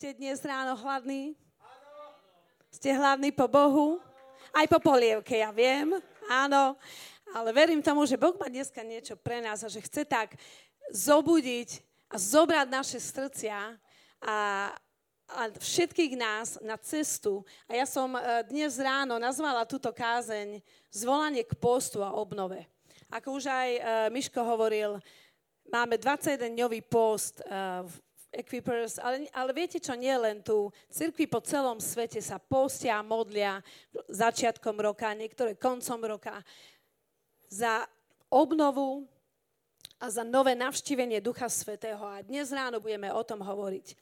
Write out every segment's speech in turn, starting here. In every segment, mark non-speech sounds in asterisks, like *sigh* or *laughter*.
Ste dnes ráno hladní? Ste hladní po Bohu? Aj po polievke, ja viem. Áno. Ale verím tomu, že Boh má dneska niečo pre nás a že chce tak zobudiť a zobrať naše srdcia a, a všetkých nás na cestu. A ja som e, dnes ráno nazvala túto kázeň Zvolanie k postu a obnove. Ako už aj uh, Miško hovoril, máme 21-dňový post v Equipers, ale, ale viete čo, nie len tu. Cirkvi po celom svete sa postia a modlia začiatkom roka, niektoré koncom roka za obnovu a za nové navštívenie Ducha Svetého. A dnes ráno budeme o tom hovoriť.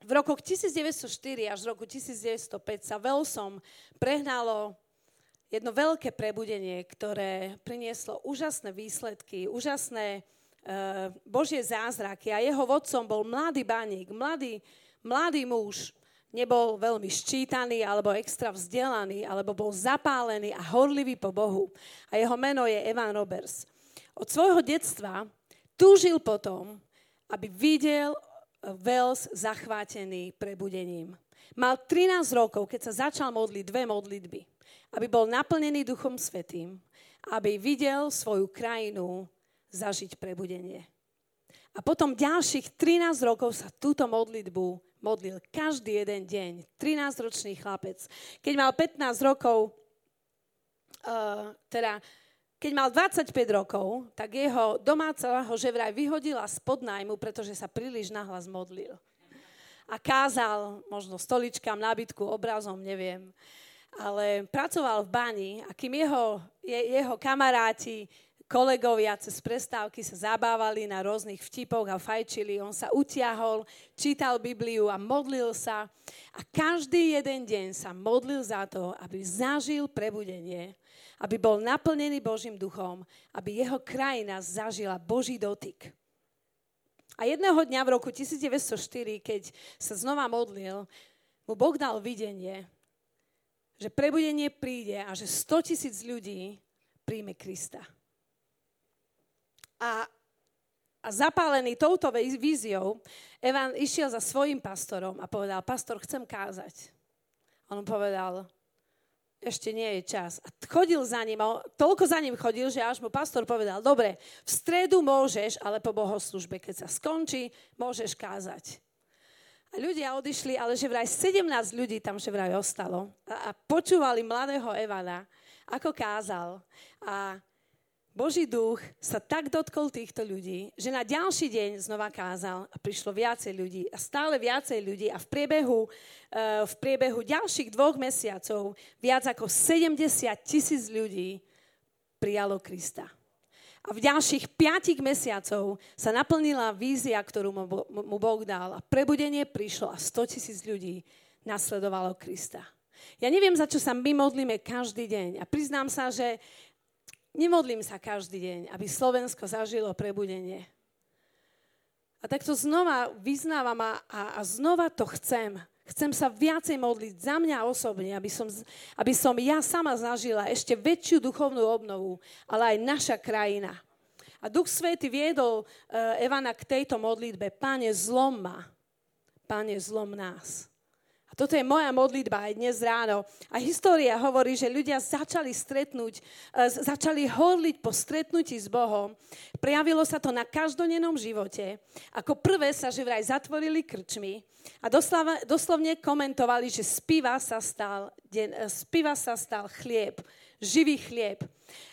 V rokoch 1904 až roku 1905 sa Velsom prehnalo jedno veľké prebudenie, ktoré prinieslo úžasné výsledky, úžasné Božie zázraky. A jeho vodcom bol mladý baník, mladý, mladý muž. Nebol veľmi ščítaný alebo extra vzdelaný, alebo bol zapálený a horlivý po Bohu. A jeho meno je Evan Roberts. Od svojho detstva túžil potom, aby videl Wales zachvátený prebudením. Mal 13 rokov, keď sa začal modliť dve modlitby aby bol naplnený Duchom Svetým, aby videl svoju krajinu zažiť prebudenie. A potom ďalších 13 rokov sa túto modlitbu modlil každý jeden deň. 13-ročný chlapec. Keď mal 15 rokov, uh, teda keď mal 25 rokov, tak jeho domáca ho že vraj vyhodila spod nájmu, pretože sa príliš nahlas modlil. A kázal možno stoličkám, nábytku, obrazom, neviem ale pracoval v bani a kým jeho, je, jeho kamaráti, kolegovia cez prestávky sa zabávali na rôznych vtipoch a fajčili, on sa utiahol, čítal Bibliu a modlil sa a každý jeden deň sa modlil za to, aby zažil prebudenie, aby bol naplnený Božím duchom, aby jeho krajina zažila Boží dotyk. A jedného dňa v roku 1904, keď sa znova modlil, mu Boh dal videnie, že prebudenie príde a že 100 tisíc ľudí príjme Krista. A, a zapálený touto víziou, Evan išiel za svojim pastorom a povedal, pastor, chcem kázať. A on povedal, ešte nie je čas. A chodil za ním, a toľko za ním chodil, že až mu pastor povedal, dobre, v stredu môžeš, ale po bohoslužbe, keď sa skončí, môžeš kázať. A ľudia odišli, ale že vraj 17 ľudí tam že vraj ostalo a, a počúvali mladého Evana, ako kázal. A Boží duch sa tak dotkol týchto ľudí, že na ďalší deň znova kázal a prišlo viacej ľudí a stále viacej ľudí a v priebehu, uh, v priebehu ďalších dvoch mesiacov viac ako 70 tisíc ľudí prijalo Krista. A v ďalších piatich mesiacov sa naplnila vízia, ktorú mu Boh dal. A prebudenie prišlo a 100 tisíc ľudí nasledovalo Krista. Ja neviem, za čo sa my modlíme každý deň. A priznám sa, že nemodlím sa každý deň, aby Slovensko zažilo prebudenie. A takto znova vyznávam a, a, znova to chcem. Chcem sa viacej modliť za mňa osobne, aby som, aby som ja sama zažila ešte väčšiu duchovnú obnovu, ale aj naša krajina. A Duch Svety viedol uh, Evana k tejto modlitbe. Pane, zlom ma. Pane, zlom nás. A toto je moja modlitba aj dnes ráno. A história hovorí, že ľudia začali stretnúť, e, začali horliť po stretnutí s Bohom. Prejavilo sa to na každodennom živote. Ako prvé sa že vraj zatvorili krčmy a doslovne komentovali, že spiva sa stal, deň, e, spiva sa stal chlieb, živý chlieb.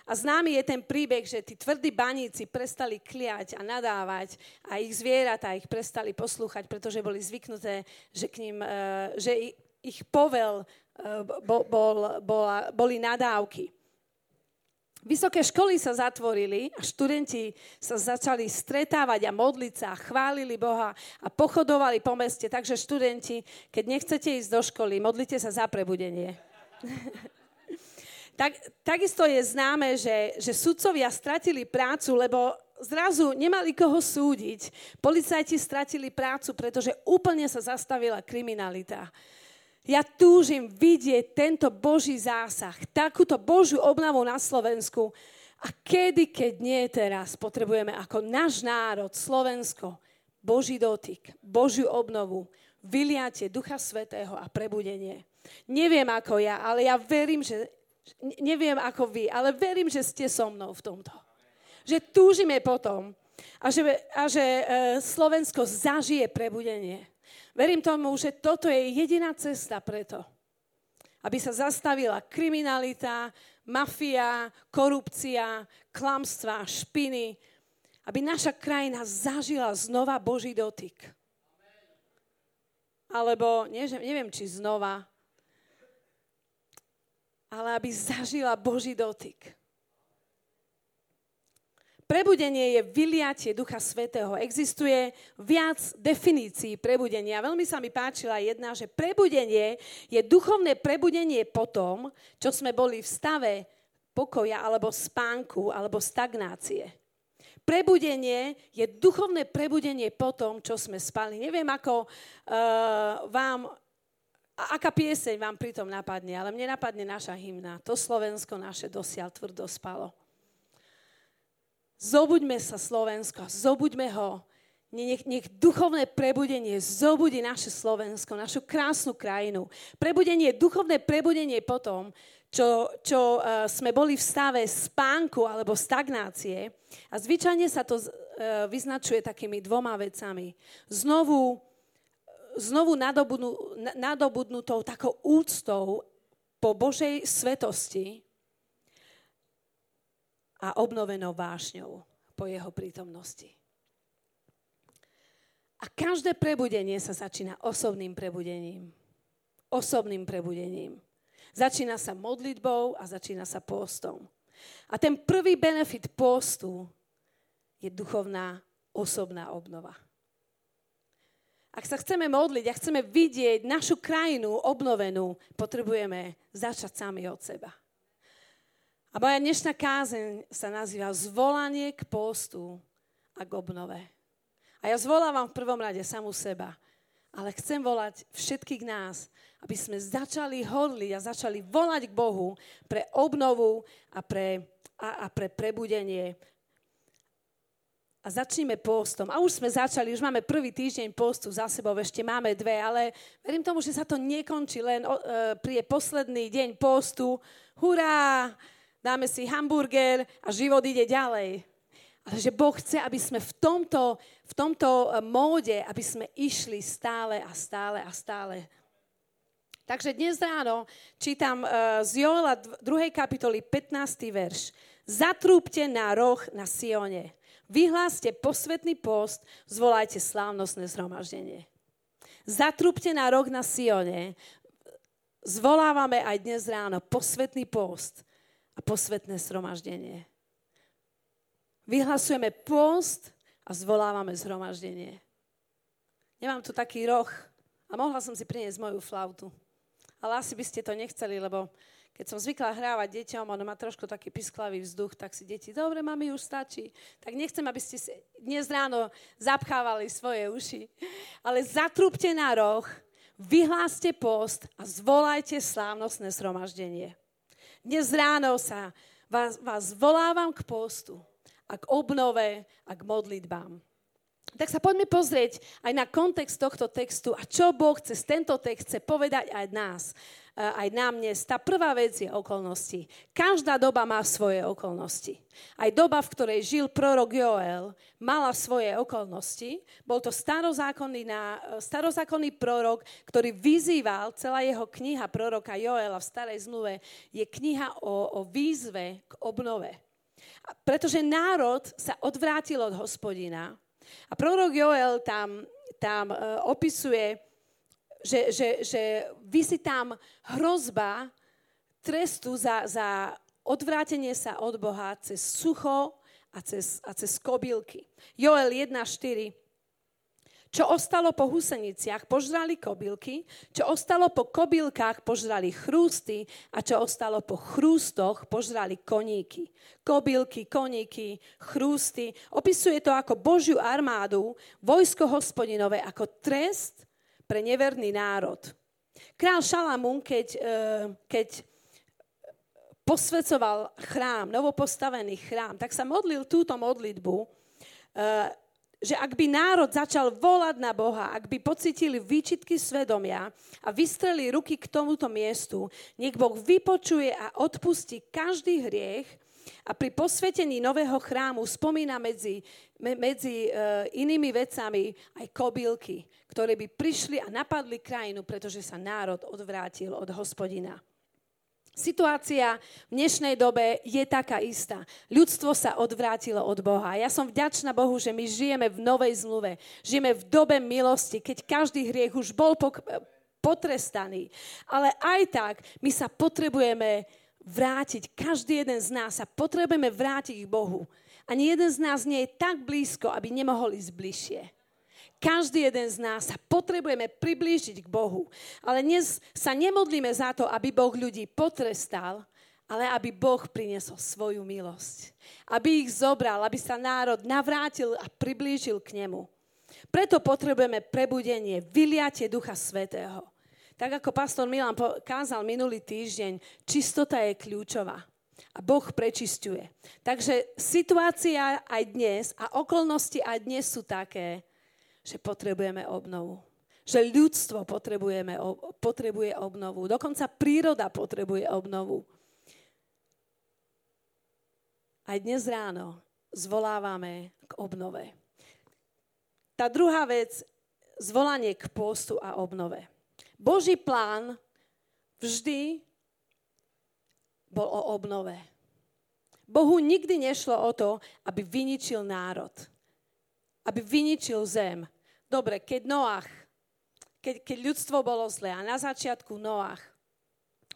A známy je ten príbeh, že tí tvrdí baníci prestali kliať a nadávať a ich zvieratá ich prestali poslúchať, pretože boli zvyknuté, že, k ním, eh, že ich povel eh, bol, bol, bola, boli nadávky. Vysoké školy sa zatvorili a študenti sa začali stretávať a modliť sa a chválili Boha a pochodovali po meste. Takže študenti, keď nechcete ísť do školy, modlite sa za prebudenie. *laughs* Tak, takisto je známe, že, že sudcovia stratili prácu, lebo zrazu nemali koho súdiť. Policajti stratili prácu, pretože úplne sa zastavila kriminalita. Ja túžim vidieť tento Boží zásah, takúto Božiu obnavu na Slovensku. A kedy, keď nie teraz, potrebujeme ako náš národ, Slovensko, Boží dotyk, Božiu obnovu, vyliate Ducha Svetého a prebudenie. Neviem ako ja, ale ja verím, že neviem ako vy, ale verím, že ste so mnou v tomto. Že túžime potom a že, a že e, Slovensko zažije prebudenie. Verím tomu, že toto je jediná cesta preto, aby sa zastavila kriminalita, mafia, korupcia, klamstva, špiny, aby naša krajina zažila znova Boží dotyk. Alebo, neviem, či znova, ale aby zažila Boží dotyk. Prebudenie je vyliatie Ducha Svetého. Existuje viac definícií prebudenia. Veľmi sa mi páčila jedna, že prebudenie je duchovné prebudenie po tom, čo sme boli v stave pokoja alebo spánku alebo stagnácie. Prebudenie je duchovné prebudenie po tom, čo sme spali. Neviem, ako uh, vám, aká pieseň vám pritom napadne, ale mne napadne naša hymna. To Slovensko naše dosiaľ tvrdo spalo. Zobuďme sa Slovensko, zobuďme ho. Nech, nech duchovné prebudenie zobudí naše Slovensko, našu krásnu krajinu. Prebudenie, duchovné prebudenie potom, čo, čo uh, sme boli v stave spánku alebo stagnácie. A zvyčajne sa to uh, vyznačuje takými dvoma vecami. Znovu, znovu nadobudnú, nadobudnutou takou úctou po Božej svetosti a obnovenou vášňou po jeho prítomnosti. A každé prebudenie sa začína osobným prebudením. Osobným prebudením. Začína sa modlitbou a začína sa postom. A ten prvý benefit postu je duchovná osobná obnova. Ak sa chceme modliť a chceme vidieť našu krajinu obnovenú, potrebujeme začať sami od seba. A moja dnešná kázeň sa nazýva Zvolanie k postu a k obnove. A ja zvolávam v prvom rade samú seba, ale chcem volať všetkých nás, aby sme začali hodliť a začali volať k Bohu pre obnovu a pre, a, a pre prebudenie. A začníme postom. A už sme začali, už máme prvý týždeň postu za sebou, ešte máme dve, ale verím tomu, že sa to nekončí len o, e, príde posledný deň postu. Hurá! Dáme si hamburger a život ide ďalej. Ale že Boh chce, aby sme v tomto, v tomto e, móde, aby sme išli stále a stále a stále Takže dnes ráno čítam uh, z Joela 2. kapitoly 15. verš. Zatrúbte na roh na Sione. Vyhláste posvetný post, zvolajte slávnostné zhromaždenie. Zatrúbte na roh na Sione. Zvolávame aj dnes ráno posvetný post a posvetné zhromaždenie. Vyhlasujeme post a zvolávame zhromaždenie. Nemám tu taký roh a mohla som si priniesť moju flautu ale asi by ste to nechceli, lebo keď som zvykla hrávať deťom, ono má trošku taký pisklavý vzduch, tak si deti, dobre, mami, už stačí. Tak nechcem, aby ste dnes ráno zapchávali svoje uši. Ale zatrúbte na roh, vyhláste post a zvolajte slávnostné zhromaždenie. Dnes ráno sa vás, vás volávam k postu a k obnove a k modlitbám. Tak sa poďme pozrieť aj na kontext tohto textu a čo Boh cez tento text chce povedať aj nás, eh, aj nám dnes. Tá prvá vec je okolnosti. Každá doba má svoje okolnosti. Aj doba, v ktorej žil prorok Joel, mala svoje okolnosti. Bol to starozákonný, na, eh, starozákonný prorok, ktorý vyzýval, celá jeho kniha proroka Joela v starej zmluve je kniha o, o výzve k obnove. Pretože národ sa odvrátil od hospodina, a prorok Joel tam, tam uh, opisuje, že, že, že vysí tam hrozba trestu za, za odvrátenie sa od Boha cez sucho a cez, a cez kobylky. Joel 1.4 čo ostalo po huseniciach, požrali kobylky, čo ostalo po kobylkách, požrali chrústy a čo ostalo po chrústoch, požrali koníky. Kobylky, koníky, chrústy. Opisuje to ako Božiu armádu, vojsko hospodinové, ako trest pre neverný národ. Král Šalamún, keď, e, keď posvecoval chrám, novopostavený chrám, tak sa modlil túto modlitbu e, že ak by národ začal volať na Boha, ak by pocitili výčitky svedomia a vystreli ruky k tomuto miestu, nech Boh vypočuje a odpustí každý hriech a pri posvetení nového chrámu spomína medzi, medzi uh, inými vecami aj kobylky, ktoré by prišli a napadli krajinu, pretože sa národ odvrátil od hospodina. Situácia v dnešnej dobe je taká istá. Ľudstvo sa odvrátilo od Boha. Ja som vďačná Bohu, že my žijeme v novej zmluve. Žijeme v dobe milosti, keď každý hriech už bol potrestaný. Ale aj tak my sa potrebujeme vrátiť. Každý jeden z nás sa potrebujeme vrátiť k Bohu. Ani jeden z nás nie je tak blízko, aby nemohol ísť bližšie. Každý jeden z nás sa potrebujeme priblížiť k Bohu. Ale dnes sa nemodlíme za to, aby Boh ľudí potrestal, ale aby Boh priniesol svoju milosť. Aby ich zobral, aby sa národ navrátil a priblížil k nemu. Preto potrebujeme prebudenie, vyliatie Ducha Svetého. Tak ako pastor Milan kázal minulý týždeň, čistota je kľúčová. A Boh prečistuje. Takže situácia aj dnes a okolnosti aj dnes sú také, že potrebujeme obnovu. Že ľudstvo potrebujeme, potrebuje obnovu. Dokonca príroda potrebuje obnovu. Aj dnes ráno zvolávame k obnove. Tá druhá vec, zvolanie k postu a obnove. Boží plán vždy bol o obnove. Bohu nikdy nešlo o to, aby vyničil národ. Aby vyničil zem. Dobre, keď Noach, keď, keď ľudstvo bolo zlé a na začiatku Noach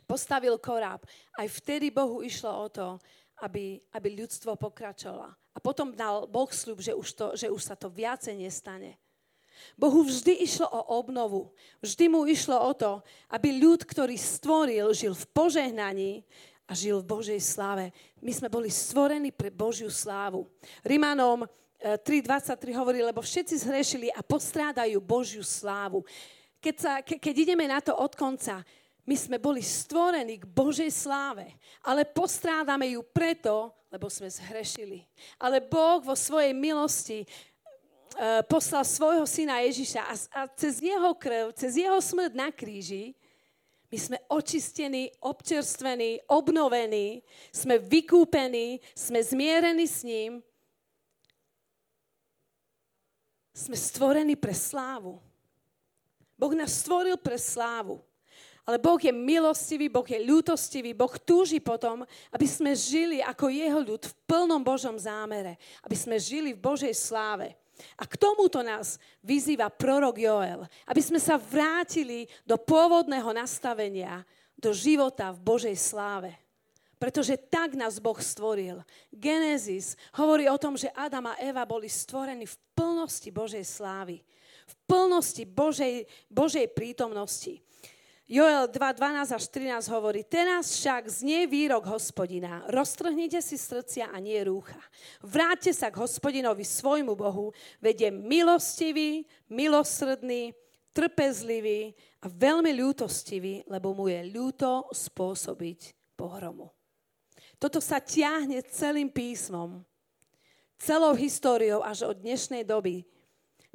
postavil koráb, aj vtedy Bohu išlo o to, aby, aby ľudstvo pokračovalo. A potom dal Boh sľub, že už, to, že už sa to viacej nestane. Bohu vždy išlo o obnovu. Vždy mu išlo o to, aby ľud, ktorý stvoril, žil v požehnaní a žil v Božej sláve. My sme boli stvorení pre Božiu slávu. Rimanom 3.23 hovorí, lebo všetci zhrešili a postrádajú Božiu slávu. Keď, sa, ke, keď ideme na to od konca, my sme boli stvorení k Božej sláve, ale postrádame ju preto, lebo sme zhrešili. Ale Boh vo svojej milosti uh, poslal svojho syna Ježiša a, a cez jeho krv, cez jeho smrť na kríži, my sme očistení, občerstvení, obnovení, sme vykúpení, sme zmierení s ním sme stvorení pre slávu. Boh nás stvoril pre slávu. Ale Boh je milostivý, Boh je ľútostivý, Boh túži potom, aby sme žili ako jeho ľud v plnom Božom zámere. Aby sme žili v Božej sláve. A k tomuto nás vyzýva prorok Joel, aby sme sa vrátili do pôvodného nastavenia, do života v Božej sláve pretože tak nás Boh stvoril. Genesis hovorí o tom, že Adam a Eva boli stvorení v plnosti Božej slávy, v plnosti Božej, Božej prítomnosti. Joel 2, 12 až 13 hovorí, teraz však znie výrok hospodina, roztrhnite si srdcia a nie rúcha. Vráťte sa k hospodinovi svojmu Bohu, vedie milostivý, milosrdný, trpezlivý a veľmi ľútostivý, lebo mu je ľúto spôsobiť pohromu. Toto sa ťahne celým písmom, celou históriou až od dnešnej doby.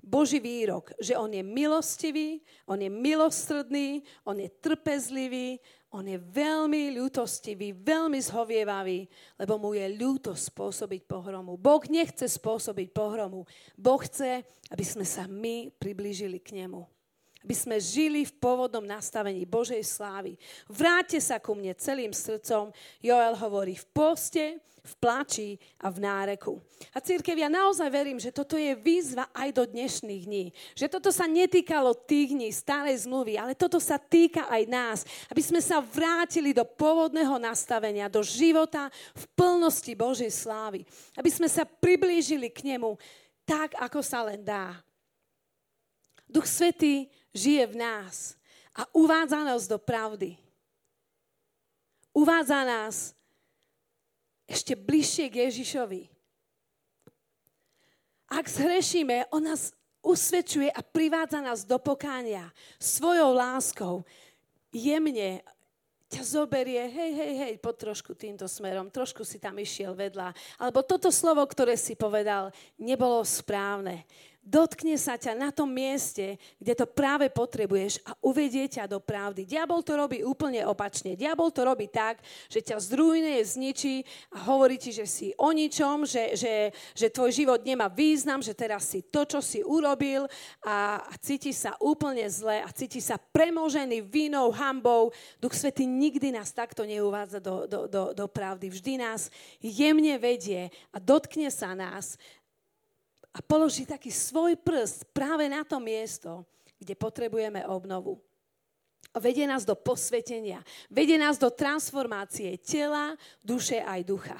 Boží výrok, že on je milostivý, on je milostredný, on je trpezlivý, on je veľmi ľútostivý, veľmi zhovievavý, lebo mu je ľúto spôsobiť pohromu. Boh nechce spôsobiť pohromu. Boh chce, aby sme sa my priblížili k nemu aby sme žili v pôvodnom nastavení Božej slávy. Vráťte sa ku mne celým srdcom, Joel hovorí v poste, v plači a v náreku. A církev, ja naozaj verím, že toto je výzva aj do dnešných dní. Že toto sa netýkalo tých dní starej zmluvy, ale toto sa týka aj nás. Aby sme sa vrátili do pôvodného nastavenia, do života v plnosti Božej slávy. Aby sme sa priblížili k nemu tak, ako sa len dá. Duch Svetý žije v nás a uvádza nás do pravdy. Uvádza nás ešte bližšie k Ježišovi. Ak zhrešíme, on nás usvedčuje a privádza nás do pokánia svojou láskou. Jemne ťa zoberie, hej, hej, hej, po trošku týmto smerom, trošku si tam išiel vedľa. Alebo toto slovo, ktoré si povedal, nebolo správne dotkne sa ťa na tom mieste, kde to práve potrebuješ a uvedie ťa do pravdy. Diabol to robí úplne opačne. Diabol to robí tak, že ťa zdrujne, zničí a hovorí ti, že si o ničom, že, že, že tvoj život nemá význam, že teraz si to, čo si urobil a, a cíti sa úplne zle a cíti sa premožený vínou, hambou. Duch Svetý nikdy nás takto neuvádza do, do, do, do pravdy. Vždy nás jemne vedie a dotkne sa nás a položí taký svoj prst práve na to miesto, kde potrebujeme obnovu. Vedie nás do posvetenia, vedie nás do transformácie tela, duše aj ducha.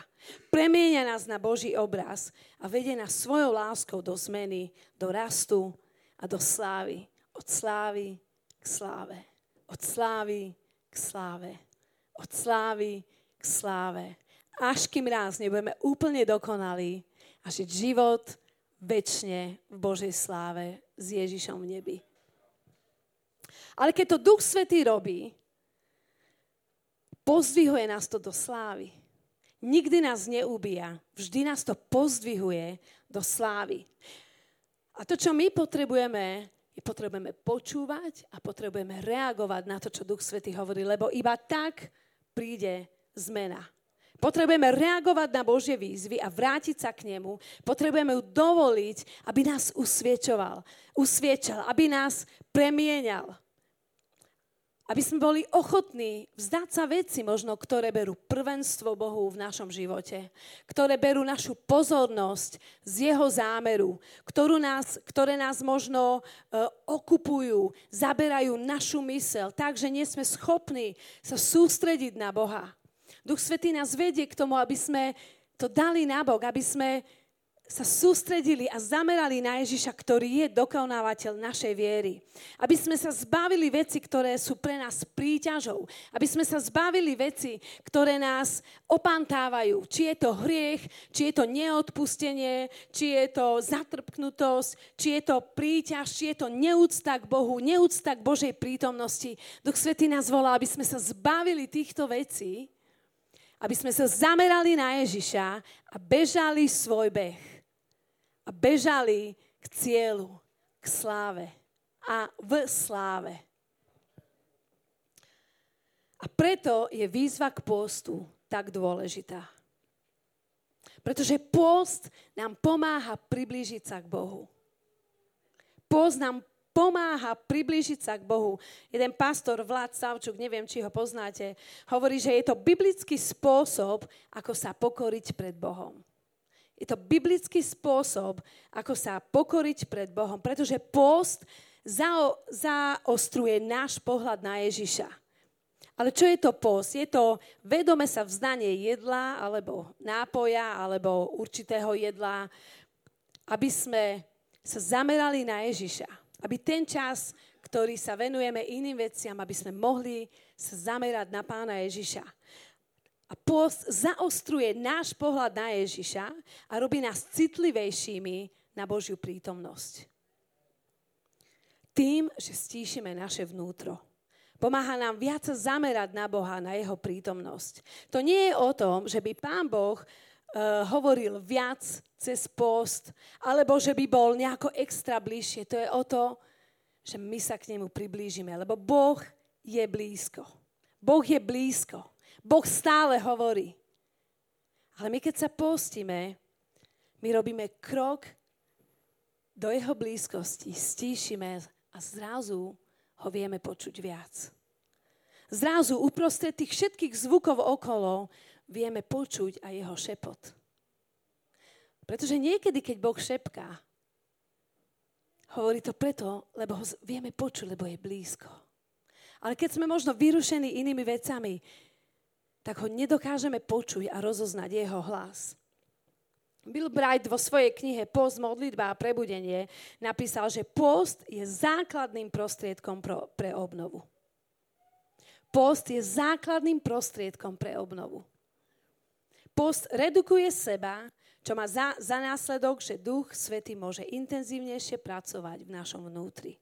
Premieňa nás na Boží obraz a vedie nás svojou láskou do zmeny, do rastu a do slávy. Od slávy k sláve. Od slávy k sláve. Od slávy k sláve. Až kým raz nebudeme úplne dokonalí a žiť život, väčšine v Božej sláve s Ježišom v nebi. Ale keď to Duch Svetý robí, pozdvihuje nás to do slávy. Nikdy nás neubíja, vždy nás to pozdvihuje do slávy. A to, čo my potrebujeme, je potrebujeme počúvať a potrebujeme reagovať na to, čo Duch Svetý hovorí, lebo iba tak príde zmena. Potrebujeme reagovať na Božie výzvy a vrátiť sa k nemu. Potrebujeme ju dovoliť, aby nás usviečoval, usviečal, aby nás premienial. Aby sme boli ochotní vzdať sa veci možno, ktoré berú prvenstvo Bohu v našom živote. Ktoré berú našu pozornosť z Jeho zámeru. Ktorú nás, ktoré nás možno uh, okupujú, zaberajú našu mysel tak, že nie sme schopní sa sústrediť na Boha. Duch Svetý nás vedie k tomu, aby sme to dali nabok, aby sme sa sústredili a zamerali na Ježiša, ktorý je dokonávateľ našej viery. Aby sme sa zbavili veci, ktoré sú pre nás príťažou. Aby sme sa zbavili veci, ktoré nás opantávajú. Či je to hriech, či je to neodpustenie, či je to zatrpknutosť, či je to príťaž, či je to neúcta k Bohu, neúcta k Božej prítomnosti. Duch Svetý nás volá, aby sme sa zbavili týchto vecí aby sme sa zamerali na Ježiša a bežali svoj beh. A bežali k cieľu, k sláve a v sláve. A preto je výzva k postu tak dôležitá. Pretože post nám pomáha priblížiť sa k Bohu. Post nám pomáha priblížiť sa k Bohu. Jeden pastor, Vlad Savčuk, neviem, či ho poznáte, hovorí, že je to biblický spôsob, ako sa pokoriť pred Bohom. Je to biblický spôsob, ako sa pokoriť pred Bohom, pretože post zao, zaostruje náš pohľad na Ježiša. Ale čo je to post? Je to vedome sa vzdanie jedla, alebo nápoja, alebo určitého jedla, aby sme sa zamerali na Ježiša aby ten čas, ktorý sa venujeme iným veciam, aby sme mohli sa zamerať na pána Ježiša. A post zaostruje náš pohľad na Ježiša a robí nás citlivejšími na Božiu prítomnosť. Tým, že stíšime naše vnútro. Pomáha nám viac zamerať na Boha, na Jeho prítomnosť. To nie je o tom, že by Pán Boh uh, hovoril viac cez post, alebo že by bol nejako extra bližšie. To je o to, že my sa k nemu priblížime, lebo Boh je blízko. Boh je blízko. Boh stále hovorí. Ale my keď sa postíme, my robíme krok do jeho blízkosti, stíšime a zrazu ho vieme počuť viac. Zrazu uprostred tých všetkých zvukov okolo vieme počuť aj jeho šepot. Pretože niekedy, keď Boh šepká, hovorí to preto, lebo ho vieme počuť, lebo je blízko. Ale keď sme možno vyrušení inými vecami, tak ho nedokážeme počuť a rozoznať jeho hlas. Bill Bright vo svojej knihe Post, modlitba a prebudenie napísal, že post je základným prostriedkom pro, pre obnovu. Post je základným prostriedkom pre obnovu. Post redukuje seba, čo má za, za následok, že Duch Svetý môže intenzívnejšie pracovať v našom vnútri.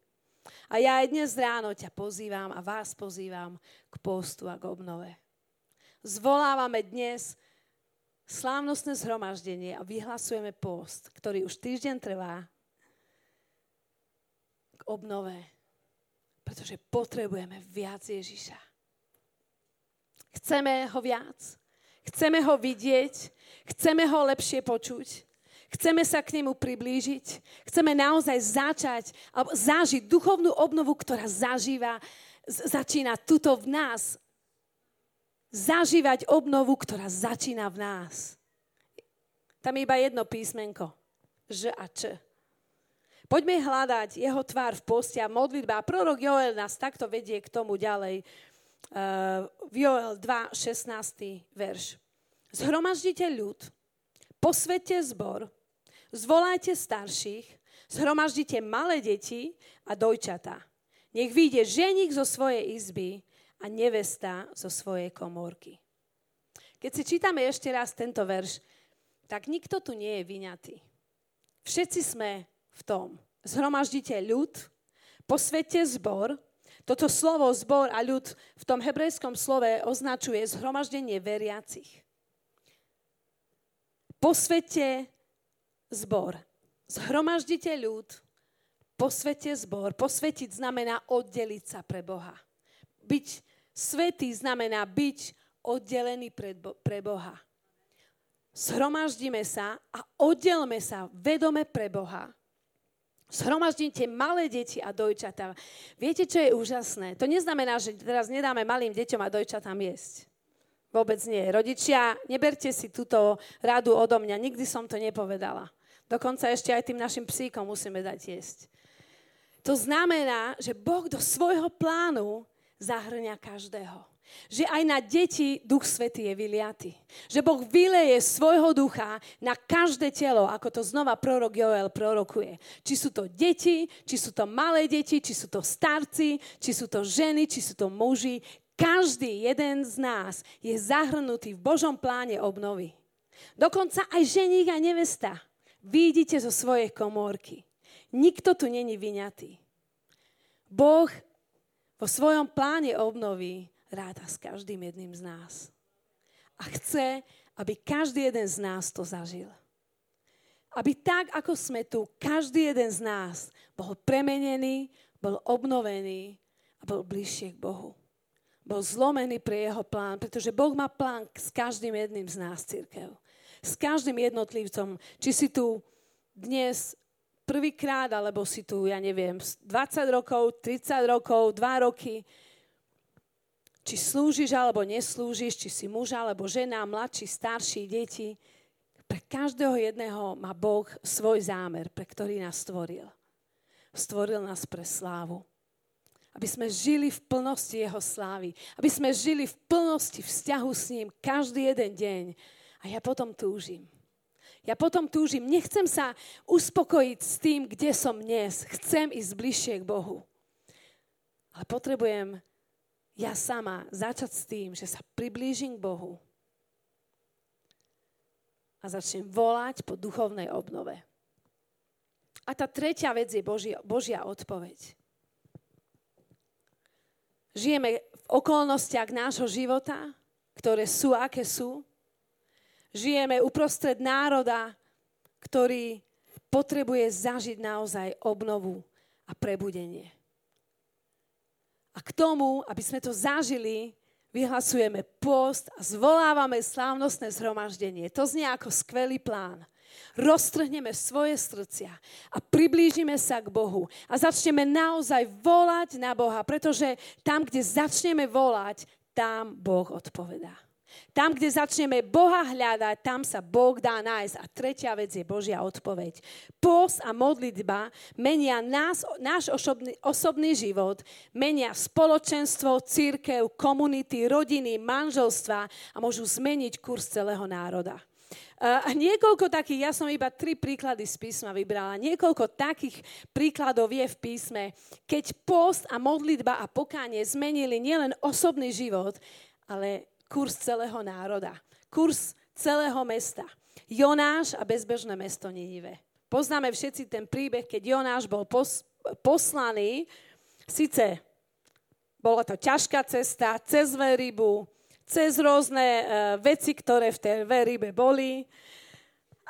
A ja aj dnes ráno ťa pozývam a vás pozývam k postu a k obnove. Zvolávame dnes slávnostné zhromaždenie a vyhlasujeme post, ktorý už týždeň trvá k obnove. Pretože potrebujeme viac Ježiša. Chceme ho viac. Chceme ho vidieť. Chceme ho lepšie počuť. Chceme sa k nemu priblížiť. Chceme naozaj začať alebo zažiť duchovnú obnovu, ktorá zažíva, začína tuto v nás. Zažívať obnovu, ktorá začína v nás. Tam je iba jedno písmenko. Ž a Č. Poďme hľadať jeho tvár v poste a modlitba. A prorok Joel nás takto vedie k tomu ďalej. Uh, Joel 2, 16. verš. Zhromaždite ľud, posvete zbor, zvolajte starších, zhromaždite malé deti a dojčatá. Nech vyjde ženík zo svojej izby a nevesta zo svojej komórky. Keď si čítame ešte raz tento verš, tak nikto tu nie je vyňatý. Všetci sme v tom. Zhromaždite ľud, posvete zbor. Toto slovo zbor a ľud v tom hebrejskom slove označuje zhromaždenie veriacich. Posvete zbor. Zhromaždite ľud, posvete zbor. Posvetiť znamená oddeliť sa pre Boha. Byť svetý znamená byť oddelený pre Boha. Zhromaždíme sa a oddelme sa vedome pre Boha. Zhromaždite malé deti a dojčatá. Viete, čo je úžasné? To neznamená, že teraz nedáme malým deťom a dojčatám jesť. Vôbec nie. Rodičia, neberte si túto radu odo mňa. Nikdy som to nepovedala. Dokonca ešte aj tým našim psíkom musíme dať jesť. To znamená, že Boh do svojho plánu zahrňa každého. Že aj na deti Duch Svetý je vyliaty. Že Boh vyleje svojho ducha na každé telo, ako to znova prorok Joel prorokuje. Či sú to deti, či sú to malé deti, či sú to starci, či sú to ženy, či sú to muži. Každý jeden z nás je zahrnutý v Božom pláne obnovy. Dokonca aj ženík a nevesta Vidíte zo svojej komórky. Nikto tu není vyňatý. Boh vo svojom pláne obnovy ráda s každým jedným z nás. A chce, aby každý jeden z nás to zažil. Aby tak, ako sme tu, každý jeden z nás bol premenený, bol obnovený a bol bližšie k Bohu. Bol zlomený pre jeho plán, pretože Boh má plán s každým jedným z nás, církev s každým jednotlivcom. Či si tu dnes prvýkrát, alebo si tu, ja neviem, 20 rokov, 30 rokov, 2 roky, či slúžiš alebo neslúžiš, či si muž alebo žena, mladší, starší, deti. Pre každého jedného má Boh svoj zámer, pre ktorý nás stvoril. Stvoril nás pre slávu. Aby sme žili v plnosti Jeho slávy. Aby sme žili v plnosti vzťahu s ním každý jeden deň a ja potom túžim. Ja potom túžim. Nechcem sa uspokojiť s tým, kde som dnes. Chcem ísť bližšie k Bohu. Ale potrebujem ja sama začať s tým, že sa priblížim k Bohu a začnem volať po duchovnej obnove. A tá tretia vec je Božia, Božia odpoveď. Žijeme v okolnostiach nášho života, ktoré sú, aké sú. Žijeme uprostred národa, ktorý potrebuje zažiť naozaj obnovu a prebudenie. A k tomu, aby sme to zažili, vyhlasujeme post a zvolávame slávnostné zhromaždenie. To znie ako skvelý plán. Roztrhneme svoje srdcia a priblížime sa k Bohu a začneme naozaj volať na Boha, pretože tam, kde začneme volať, tam Boh odpovedá. Tam, kde začneme Boha hľadať, tam sa Boh dá nájsť. A tretia vec je Božia odpoveď. Post a modlitba menia nás, náš osobný, osobný život, menia spoločenstvo, církev, komunity, rodiny, manželstva a môžu zmeniť kurz celého národa. A niekoľko takých, ja som iba tri príklady z písma vybrala, niekoľko takých príkladov je v písme, keď post a modlitba a pokánie zmenili nielen osobný život, ale kurz celého národa, kurz celého mesta. Jonáš a bezbežné mesto Ninive. Poznáme všetci ten príbeh, keď Jonáš bol pos, poslaný Sice bola to ťažká cesta cez veľrybu, cez rôzne uh, veci, ktoré v tej veľrybe boli.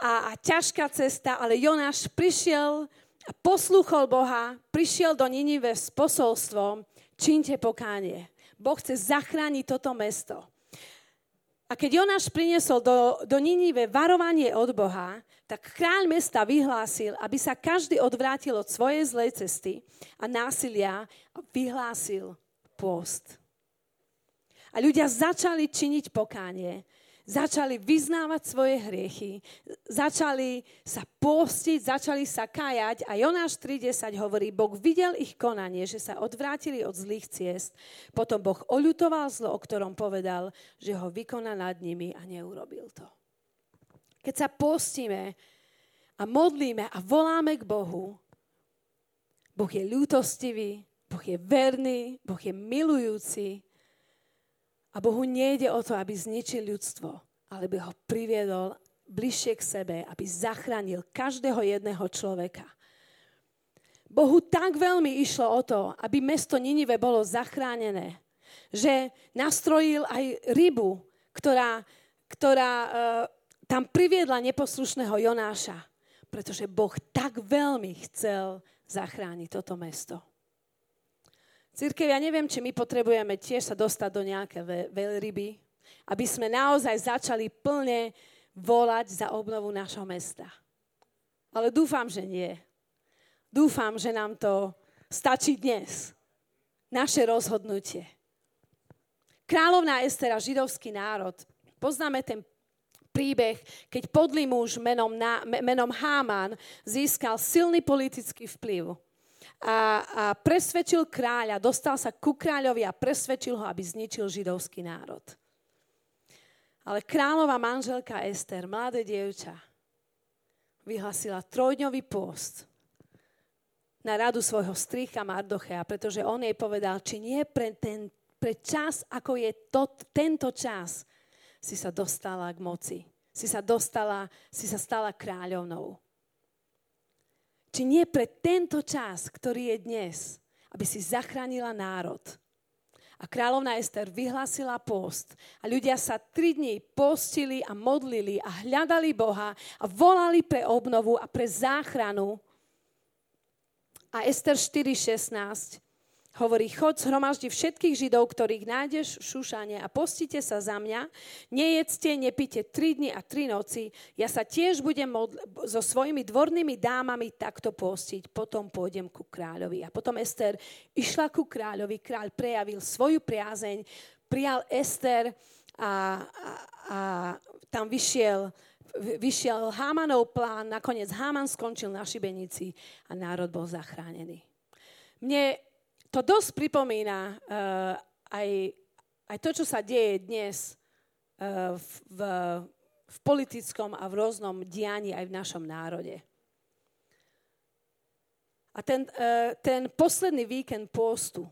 A, a ťažká cesta, ale Jonáš prišiel a poslúchol Boha, prišiel do Ninive s posolstvom, čínte pokánie. Boh chce zachrániť toto mesto. A keď Jonáš priniesol do, do Ninive varovanie od Boha, tak kráľ mesta vyhlásil, aby sa každý odvrátil od svojej zlej cesty a násilia a vyhlásil pôst. A ľudia začali činiť pokánie, začali vyznávať svoje hriechy, začali sa postiť, začali sa kájať a Jonáš 3.10 hovorí, Boh videl ich konanie, že sa odvrátili od zlých ciest, potom Boh oľutoval zlo, o ktorom povedal, že ho vykoná nad nimi a neurobil to. Keď sa postíme a modlíme a voláme k Bohu, Boh je ľútostivý, Boh je verný, Boh je milujúci a Bohu nejde o to, aby zničil ľudstvo, ale by ho priviedol bližšie k sebe, aby zachránil každého jedného človeka. Bohu tak veľmi išlo o to, aby mesto Ninive bolo zachránené, že nastrojil aj rybu, ktorá, ktorá uh, tam priviedla neposlušného Jonáša, pretože Boh tak veľmi chcel zachrániť toto mesto. Církev, ja neviem, či my potrebujeme tiež sa dostať do nejaké veľryby, aby sme naozaj začali plne volať za obnovu našho mesta. Ale dúfam, že nie. Dúfam, že nám to stačí dnes. Naše rozhodnutie. Kráľovná Estera, židovský národ. Poznáme ten príbeh, keď podlý muž menom, menom Háman získal silný politický vplyv a, a presvedčil kráľa, dostal sa ku kráľovi a presvedčil ho, aby zničil židovský národ. Ale kráľová manželka Ester, mladé dievča, vyhlasila trojdňový post na radu svojho strýcha Mardochea, pretože on jej povedal, či nie pre, ten, pre čas, ako je to, tento čas, si sa dostala k moci. Si sa dostala, si sa stala kráľovnou či nie pre tento čas, ktorý je dnes, aby si zachránila národ. A kráľovná Ester vyhlásila post a ľudia sa tri dní postili a modlili a hľadali Boha a volali pre obnovu a pre záchranu. A Ester 4.16 Hovorí, chod, zhromaždi všetkých židov, ktorých nájdeš v Šušane a postite sa za mňa. Nejedzte, nepite tri dni a tri noci. Ja sa tiež budem modl- so svojimi dvornými dámami takto postiť. Potom pôjdem ku kráľovi. A potom Ester išla ku kráľovi. Kráľ prejavil svoju priazeň. Prijal Ester a, a, a tam vyšiel vyšiel Hámanov plán, nakoniec Háman skončil na šibenici a národ bol zachránený. Mne to dosť pripomína uh, aj, aj to, čo sa deje dnes uh, v, v politickom a v rôznom dianí aj v našom národe. A ten, uh, ten posledný víkend pôstu,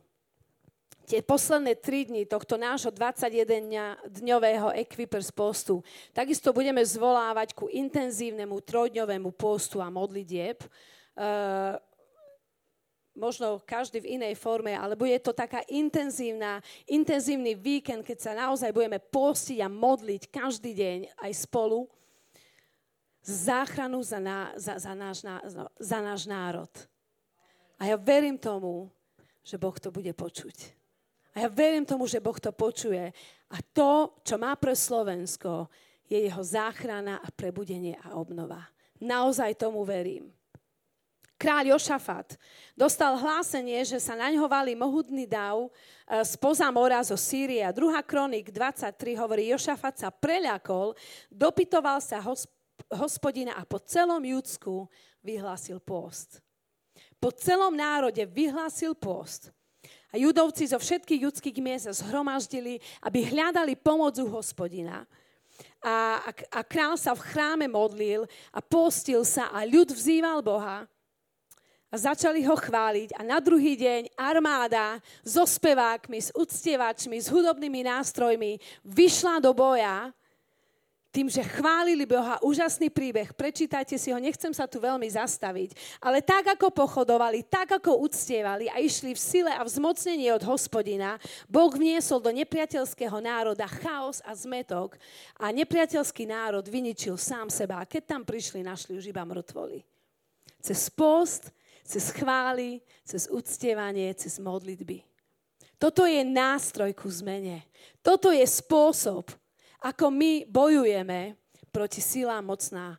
tie posledné tri dni tohto nášho 21-dňového Equipers postu, takisto budeme zvolávať ku intenzívnemu trojdňovému postu a modlitieb. Uh, možno každý v inej forme, ale bude to taká intenzívna, intenzívny víkend, keď sa naozaj budeme postiť a modliť každý deň aj spolu záchranu za, ná, za, za, náš, za náš národ. A ja verím tomu, že Boh to bude počuť. A ja verím tomu, že Boh to počuje. A to, čo má pre Slovensko, je jeho záchrana a prebudenie a obnova. Naozaj tomu verím kráľ Jošafat dostal hlásenie, že sa na ňo valí mohutný dav e, spoza mora zo Sýrie. Druhá kronik 23 hovorí, Jošafat sa preľakol, dopytoval sa hospodina a po celom Judsku vyhlásil pôst. Po celom národe vyhlásil pôst. A judovci zo všetkých judských miest zhromaždili, aby hľadali pomoc u hospodina. A, a, a král sa v chráme modlil a postil sa a ľud vzýval Boha a začali ho chváliť. A na druhý deň armáda so spevákmi, s uctievačmi, s hudobnými nástrojmi vyšla do boja tým, že chválili Boha, úžasný príbeh, prečítajte si ho, nechcem sa tu veľmi zastaviť, ale tak, ako pochodovali, tak, ako uctievali a išli v sile a vzmocnení od hospodina, Boh vniesol do nepriateľského národa chaos a zmetok a nepriateľský národ vyničil sám seba. A keď tam prišli, našli už iba mŕtvoli. Cez post, cez chvály, cez uctievanie, cez modlitby. Toto je nástroj ku zmene. Toto je spôsob, ako my bojujeme proti silám mocná,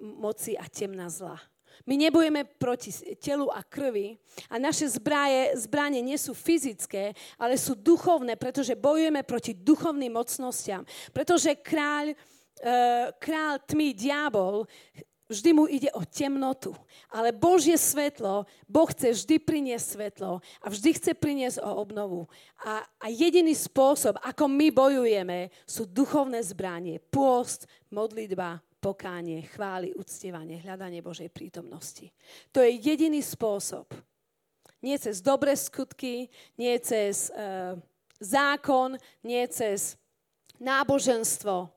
moci a temná zla. My nebojujeme proti telu a krvi a naše zbraje, zbranie nie sú fyzické, ale sú duchovné, pretože bojujeme proti duchovným mocnostiam. Pretože kráľ, e, kráľ tmy, diabol, vždy mu ide o temnotu. Ale Božie svetlo, Boh chce vždy priniesť svetlo a vždy chce priniesť o obnovu. A, a jediný spôsob, ako my bojujeme, sú duchovné zbranie. Pôst, modlitba, pokánie, chvály, uctievanie, hľadanie Božej prítomnosti. To je jediný spôsob. Nie cez dobré skutky, nie cez e, zákon, nie cez náboženstvo,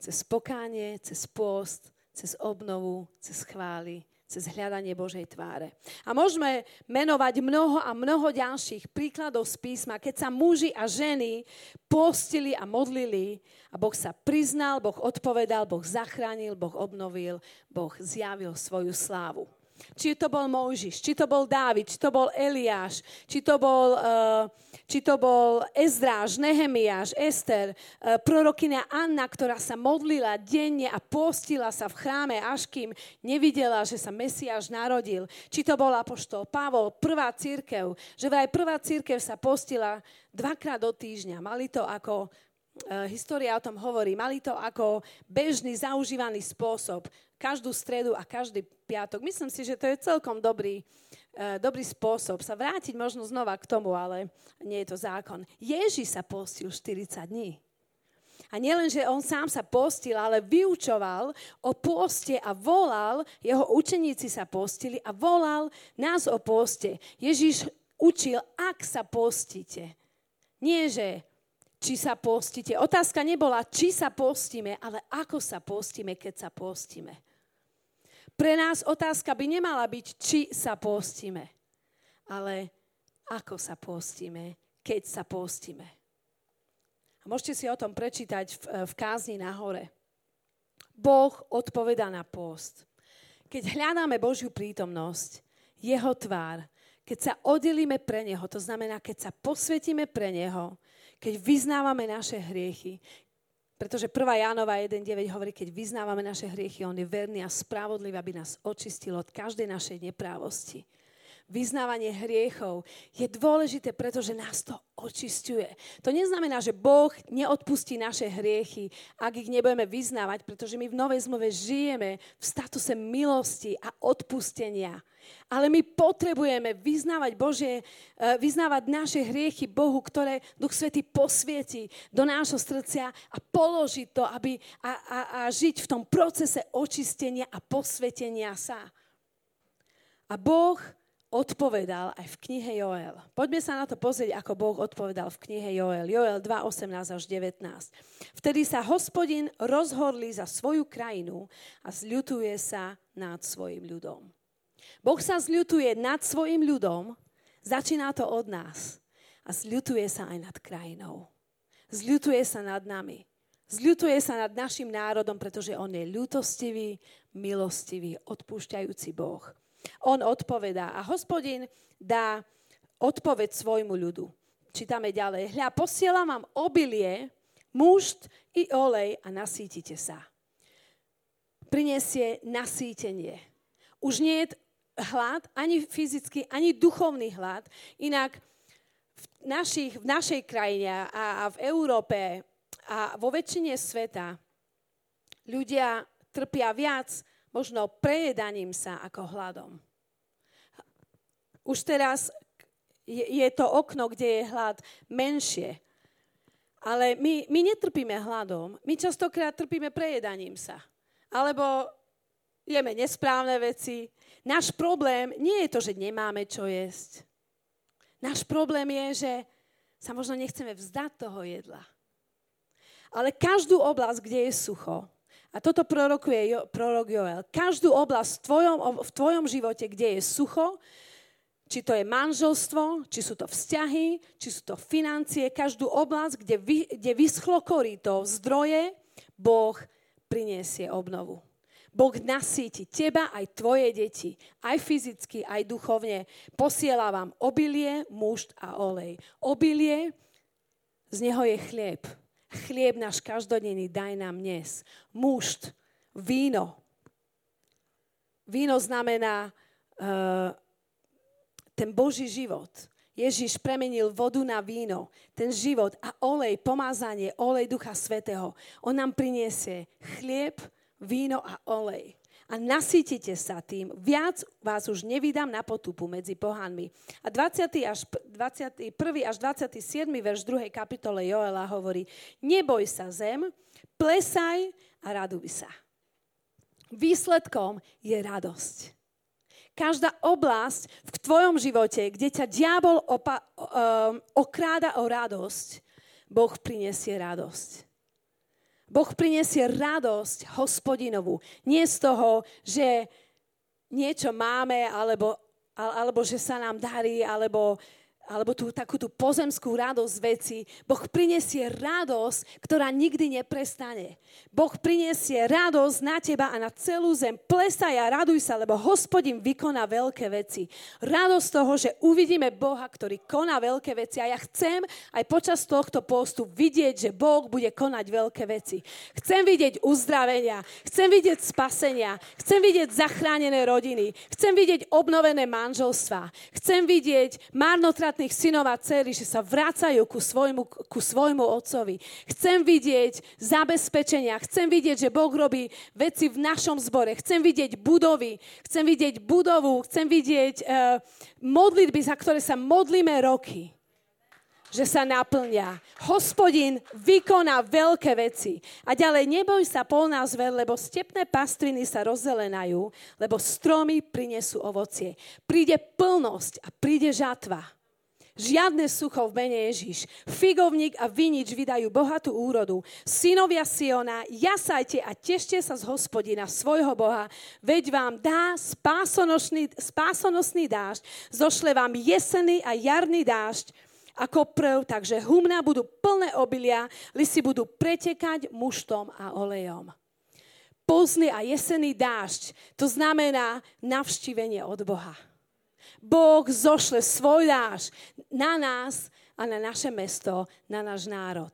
cez pokánie, cez pôst, cez obnovu, cez chvály, cez hľadanie Božej tváre. A môžeme menovať mnoho a mnoho ďalších príkladov z písma, keď sa muži a ženy postili a modlili a Boh sa priznal, Boh odpovedal, Boh zachránil, Boh obnovil, Boh zjavil svoju slávu. Či to bol Mojžiš, či to bol Dávid, či to bol Eliáš, či to bol, uh, či to bol Ezdráž, Nehemiáš, Ester, uh, prorokynia Anna, ktorá sa modlila denne a postila sa v chráme, až kým nevidela, že sa Mesiáš narodil. Či to bol Apoštol Pavol, prvá církev, že vraj prvá církev sa postila dvakrát do týždňa. Mali to ako uh, história o tom hovorí, mali to ako bežný, zaužívaný spôsob každú stredu a každý piatok. Myslím si, že to je celkom dobrý, uh, dobrý spôsob sa vrátiť možno znova k tomu, ale nie je to zákon. Ježiš sa postil 40 dní. A nielen, že on sám sa postil, ale vyučoval o poste a volal, jeho učeníci sa postili a volal nás o poste. Ježiš učil, ak sa postíte. Nie, že či sa postíme. Otázka nebola, či sa postíme, ale ako sa postíme, keď sa postíme. Pre nás otázka by nemala byť, či sa postíme, ale ako sa postíme, keď sa postíme. A môžete si o tom prečítať v, v kázni na hore. Boh odpoveda na post. Keď hľadáme Božiu prítomnosť, Jeho tvár, keď sa oddelíme pre Neho, to znamená, keď sa posvetíme pre Neho, keď vyznávame naše hriechy, pretože 1. Jánova 1.9 hovorí, keď vyznávame naše hriechy, On je verný a spravodlivý, aby nás očistil od každej našej neprávosti. Vyznávanie hriechov je dôležité, pretože nás to očistuje. To neznamená, že Boh neodpustí naše hriechy, ak ich nebudeme vyznávať, pretože my v Novej zmluve žijeme v statuse milosti a odpustenia. Ale my potrebujeme vyznávať Bože, vyznávať naše hriechy Bohu, ktoré Duch Svetý posvieti do nášho srdcia a položiť to, aby, a, a, a žiť v tom procese očistenia a posvetenia sa. A Boh odpovedal aj v knihe Joel. Poďme sa na to pozrieť, ako Boh odpovedal v knihe Joel. Joel 2, 18 až 19. Vtedy sa hospodin rozhorli za svoju krajinu a zľutuje sa nad svojim ľudom. Boh sa zľutuje nad svojim ľudom, začína to od nás a zľutuje sa aj nad krajinou. Zľutuje sa nad nami. Zľutuje sa nad našim národom, pretože on je ľutostivý, milostivý, odpúšťajúci Boh. On odpovedá a hospodin dá odpoveď svojmu ľudu. Čítame ďalej. Hľa, posielam vám obilie, mušt i olej a nasítite sa. Prinesie nasýtenie. Už nie je hlad, ani fyzický, ani duchovný hlad. Inak v, našich, v našej krajine a, a v Európe a vo väčšine sveta ľudia trpia viac možno prejedaním sa ako hladom. Už teraz je, to okno, kde je hlad menšie. Ale my, my netrpíme hladom, my častokrát trpíme prejedaním sa. Alebo jeme nesprávne veci, Náš problém nie je to, že nemáme čo jesť. Náš problém je, že sa možno nechceme vzdať toho jedla. Ale každú oblasť, kde je sucho, a toto prorokuje jo, prorok Joel, každú oblasť v tvojom, v tvojom živote, kde je sucho, či to je manželstvo, či sú to vzťahy, či sú to financie, každú oblasť, kde, vy, kde vyschlo korito, zdroje, Boh priniesie obnovu. Boh nasíti teba aj tvoje deti, aj fyzicky, aj duchovne. Posiela vám obilie, mušt a olej. Obilie, z neho je chlieb. Chlieb náš každodenný daj nám dnes. Mušt, víno. Víno znamená uh, ten Boží život. Ježiš premenil vodu na víno, ten život a olej, pomázanie, olej Ducha Svetého. On nám priniesie chlieb, víno a olej. A nasítite sa tým. Viac vás už nevydám na potupu medzi pohanmi. A 20. Až, 21. až 27. verš 2. kapitole Joela hovorí Neboj sa zem, plesaj a raduj sa. Výsledkom je radosť. Každá oblasť v tvojom živote, kde ťa diabol opa- um, okráda o radosť, Boh prinesie radosť. Boh prinesie radosť hospodinovú. Nie z toho, že niečo máme, alebo, alebo že sa nám darí, alebo alebo tú takú tú pozemskú radosť veci. Boh prinesie radosť, ktorá nikdy neprestane. Boh prinesie radosť na teba a na celú zem. Plesaj a raduj sa, lebo hospodin vykoná veľké veci. Radosť toho, že uvidíme Boha, ktorý koná veľké veci. A ja chcem aj počas tohto postu vidieť, že Boh bude konať veľké veci. Chcem vidieť uzdravenia, chcem vidieť spasenia, chcem vidieť zachránené rodiny, chcem vidieť obnovené manželstva, chcem vidieť marnotrat ostatných synov a dcery, že sa vracajú ku svojmu, ku svojmu otcovi. Chcem vidieť zabezpečenia, chcem vidieť, že Boh robí veci v našom zbore, chcem vidieť budovy, chcem vidieť budovu, chcem vidieť uh, modlitby, za ktoré sa modlíme roky že sa naplňa. Hospodin vykoná veľké veci. A ďalej, neboj sa polná zver, lebo stepné pastviny sa rozzelenajú, lebo stromy prinesú ovocie. Príde plnosť a príde žatva. Žiadne sucho v mene Ježiš. Figovník a vinič vydajú bohatú úrodu. Synovia Siona, jasajte a tešte sa z hospodina svojho Boha, veď vám dá spásonosný, spásonosný dážď, zošle vám jesený a jarný dážď, ako prv, takže humná budú plné obilia, lisy budú pretekať muštom a olejom. Pozný a jesený dážď, to znamená navštívenie od Boha. Boh zošle svoj dáž na nás a na naše mesto, na náš národ.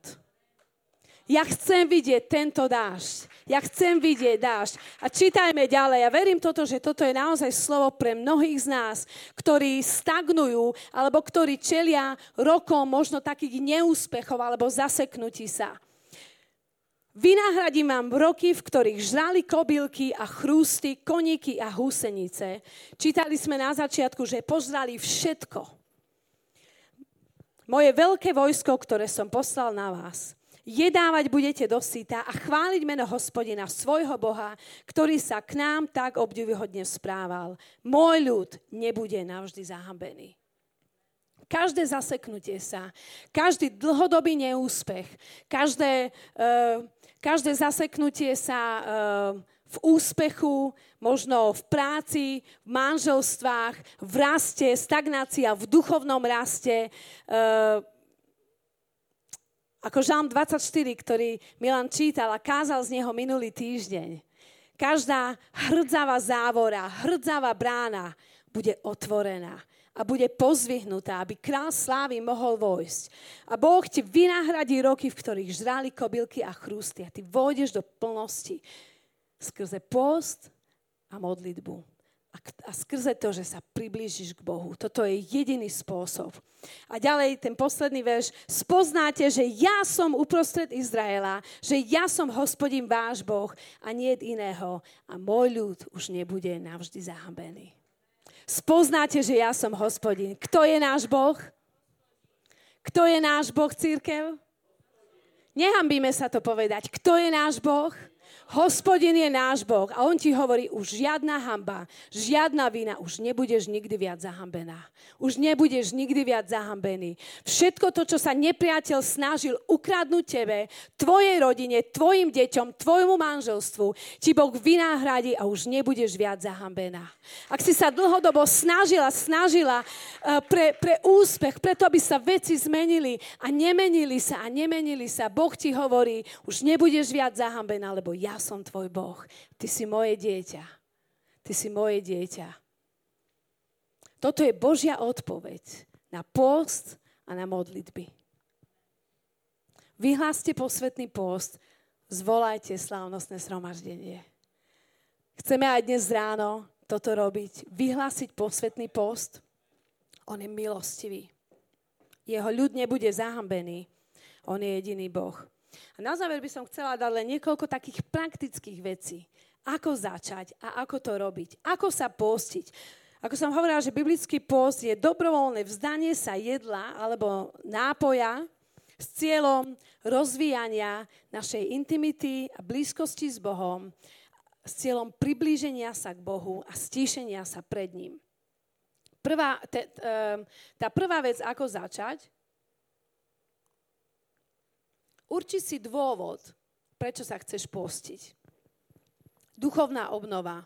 Ja chcem vidieť tento dážď. Ja chcem vidieť dážď. A čítajme ďalej. Ja verím toto, že toto je naozaj slovo pre mnohých z nás, ktorí stagnujú alebo ktorí čelia rokom možno takých neúspechov alebo zaseknutí sa. Vynahradím vám roky, v ktorých žrali kobylky a chrústy, koníky a húsenice. Čítali sme na začiatku, že požrali všetko. Moje veľké vojsko, ktoré som poslal na vás. Jedávať budete do síta a chváliť meno hospodina, svojho Boha, ktorý sa k nám tak obdivuhodne správal. Môj ľud nebude navždy zahambený každé zaseknutie sa, každý dlhodobý neúspech, každé uh, každé zaseknutie sa eh, v úspechu, možno v práci, v manželstvách, v raste, stagnácia, v duchovnom raste. Eh, ako Žalm 24, ktorý Milan čítal a kázal z neho minulý týždeň. Každá hrdzavá závora, hrdzavá brána bude otvorená a bude pozvihnutá, aby král slávy mohol vojsť. A Boh ti vynahradí roky, v ktorých žrali kobylky a chrústy a ty vôjdeš do plnosti skrze post a modlitbu. A, a skrze to, že sa priblížiš k Bohu. Toto je jediný spôsob. A ďalej ten posledný verš. Spoznáte, že ja som uprostred Izraela, že ja som hospodin váš Boh a nie iného. A môj ľud už nebude navždy zahambený spoznáte, že ja som hospodin. Kto je náš Boh? Kto je náš Boh, církev? Nehambíme sa to povedať. Kto je náš Boh? Hospodin je náš Boh a on ti hovorí, už žiadna hamba, žiadna vina, už nebudeš nikdy viac zahambená. Už nebudeš nikdy viac zahambený. Všetko to, čo sa nepriateľ snažil ukradnúť tebe, tvojej rodine, tvojim deťom, tvojmu manželstvu, ti Boh vynáhradí a už nebudeš viac zahambená. Ak si sa dlhodobo snažila, snažila eh, pre, pre úspech, preto aby sa veci zmenili a nemenili sa a nemenili sa, Boh ti hovorí, už nebudeš viac zahambená, lebo ja som tvoj Boh. Ty si moje dieťa. Ty si moje dieťa. Toto je Božia odpoveď na post a na modlitby. Vyhláste posvetný post, zvolajte slávnostné sromaždenie. Chceme aj dnes ráno toto robiť, vyhlásiť posvetný post. On je milostivý. Jeho ľud nebude zahambený. On je jediný Boh. A na záver by som chcela dať len niekoľko takých praktických vecí. Ako začať a ako to robiť. Ako sa postiť. Ako som hovorila, že biblický post je dobrovoľné vzdanie sa jedla alebo nápoja s cieľom rozvíjania našej intimity a blízkosti s Bohom, s cieľom priblíženia sa k Bohu a stíšenia sa pred ním. Prvá, te, tá prvá vec, ako začať, Urči si dôvod, prečo sa chceš postiť. Duchovná obnova,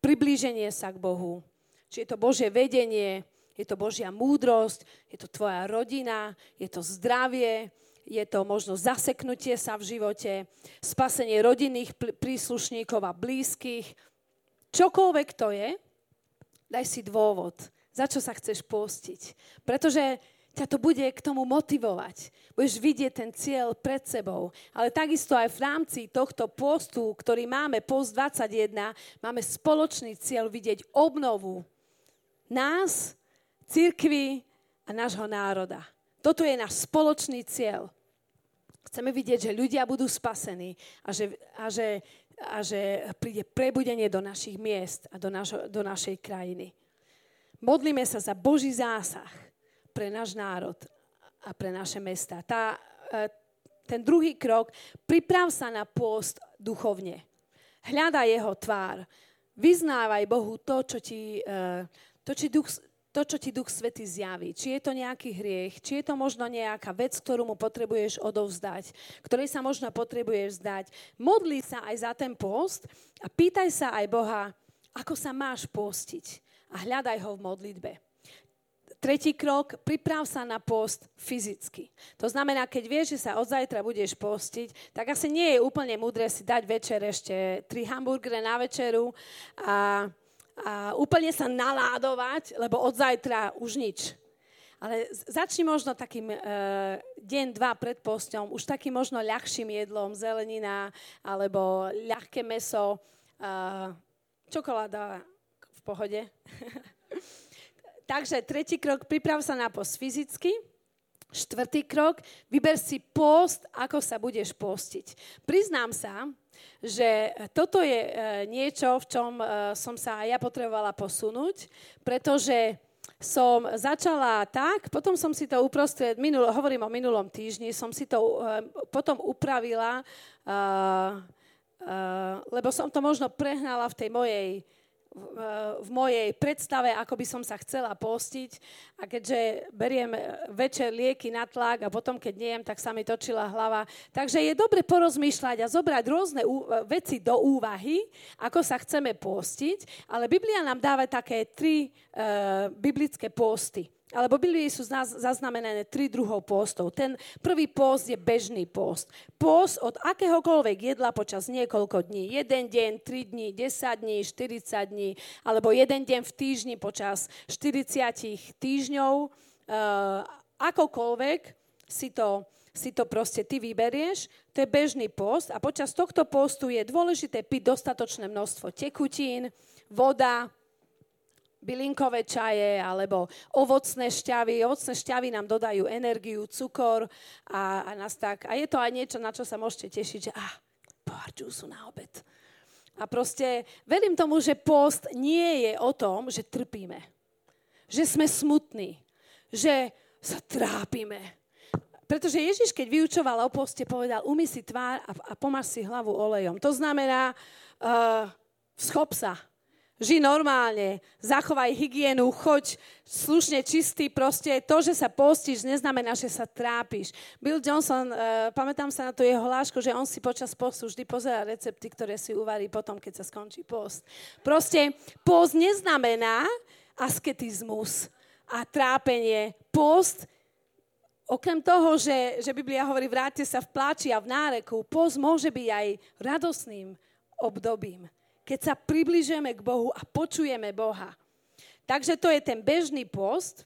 priblíženie sa k Bohu. Či je to Božie vedenie, je to Božia múdrosť, je to tvoja rodina, je to zdravie, je to možno zaseknutie sa v živote, spasenie rodinných príslušníkov a blízkych. Čokoľvek to je, daj si dôvod, za čo sa chceš postiť. Pretože ťa to bude k tomu motivovať. Budeš vidieť ten cieľ pred sebou. Ale takisto aj v rámci tohto postu, ktorý máme, post 21, máme spoločný cieľ vidieť obnovu nás, církvy a nášho národa. Toto je náš spoločný cieľ. Chceme vidieť, že ľudia budú spasení a že, a že, a že príde prebudenie do našich miest a do, našo, do našej krajiny. Modlíme sa za Boží zásah pre náš národ a pre naše mesta. Tá, e, ten druhý krok, priprav sa na pôst duchovne. Hľadaj jeho tvár. Vyznávaj Bohu to, čo ti, e, to, či duch, to, čo ti Duch Svety zjaví. Či je to nejaký hriech, či je to možno nejaká vec, ktorú mu potrebuješ odovzdať, ktorej sa možno potrebuješ zdať. Modli sa aj za ten post a pýtaj sa aj Boha, ako sa máš postiť a hľadaj ho v modlitbe. Tretí krok, priprav sa na post fyzicky. To znamená, keď vieš, že sa od zajtra budeš postiť, tak asi nie je úplne múdre si dať večer ešte tri hamburgery na večeru a, a úplne sa naládovať, lebo od zajtra už nič. Ale začni možno takým e, deň, dva pred posťom, už takým možno ľahším jedlom, zelenina alebo ľahké meso, e, čokoláda v pohode. *laughs* Takže tretí krok, priprav sa na post fyzicky. Štvrtý krok, vyber si post, ako sa budeš postiť. Priznám sa, že toto je e, niečo, v čom e, som sa aj ja potrebovala posunúť, pretože som začala tak, potom som si to uprostred, minul, hovorím o minulom týždni, som si to uh, potom upravila, lebo som to možno prehnala v tej mojej v mojej predstave, ako by som sa chcela postiť. A keďže beriem večer lieky na tlak a potom, keď nejem, tak sa mi točila hlava. Takže je dobre porozmýšľať a zobrať rôzne veci do úvahy, ako sa chceme postiť. Ale Biblia nám dáva také tri uh, biblické posty. Alebo Biblii sú zaznamenané tri druhov postov. Ten prvý post je bežný post. Post od akéhokoľvek jedla počas niekoľko dní. Jeden deň, tri dní, 10 dní, 40 dní, alebo jeden deň v týždni počas 40 týždňov. Uh, akokoľvek si to, si to proste ty vyberieš, to je bežný post a počas tohto postu je dôležité piť dostatočné množstvo tekutín, voda, bylinkové čaje alebo ovocné šťavy. Ovocné šťavy nám dodajú energiu, cukor a, a nás tak. A je to aj niečo, na čo sa môžete tešiť, že ah, pohár džúsu na obed. A proste verím tomu, že post nie je o tom, že trpíme. Že sme smutní. Že sa trápime. pretože Ježiš, keď vyučoval o poste, povedal, umy si tvár a, a pomáš si hlavu olejom. To znamená, uh, schop sa, ži normálne, zachovaj hygienu, choď slušne čistý, proste to, že sa postíš, neznamená, že sa trápiš. Bill Johnson, uh, pamätám sa na to jeho hlášku, že on si počas postu vždy pozera recepty, ktoré si uvarí potom, keď sa skončí post. Proste post neznamená asketizmus a trápenie. Post Okrem toho, že, že Biblia hovorí, vráťte sa v pláči a v náreku, post môže byť aj radosným obdobím keď sa približujeme k Bohu a počujeme Boha. Takže to je ten bežný post,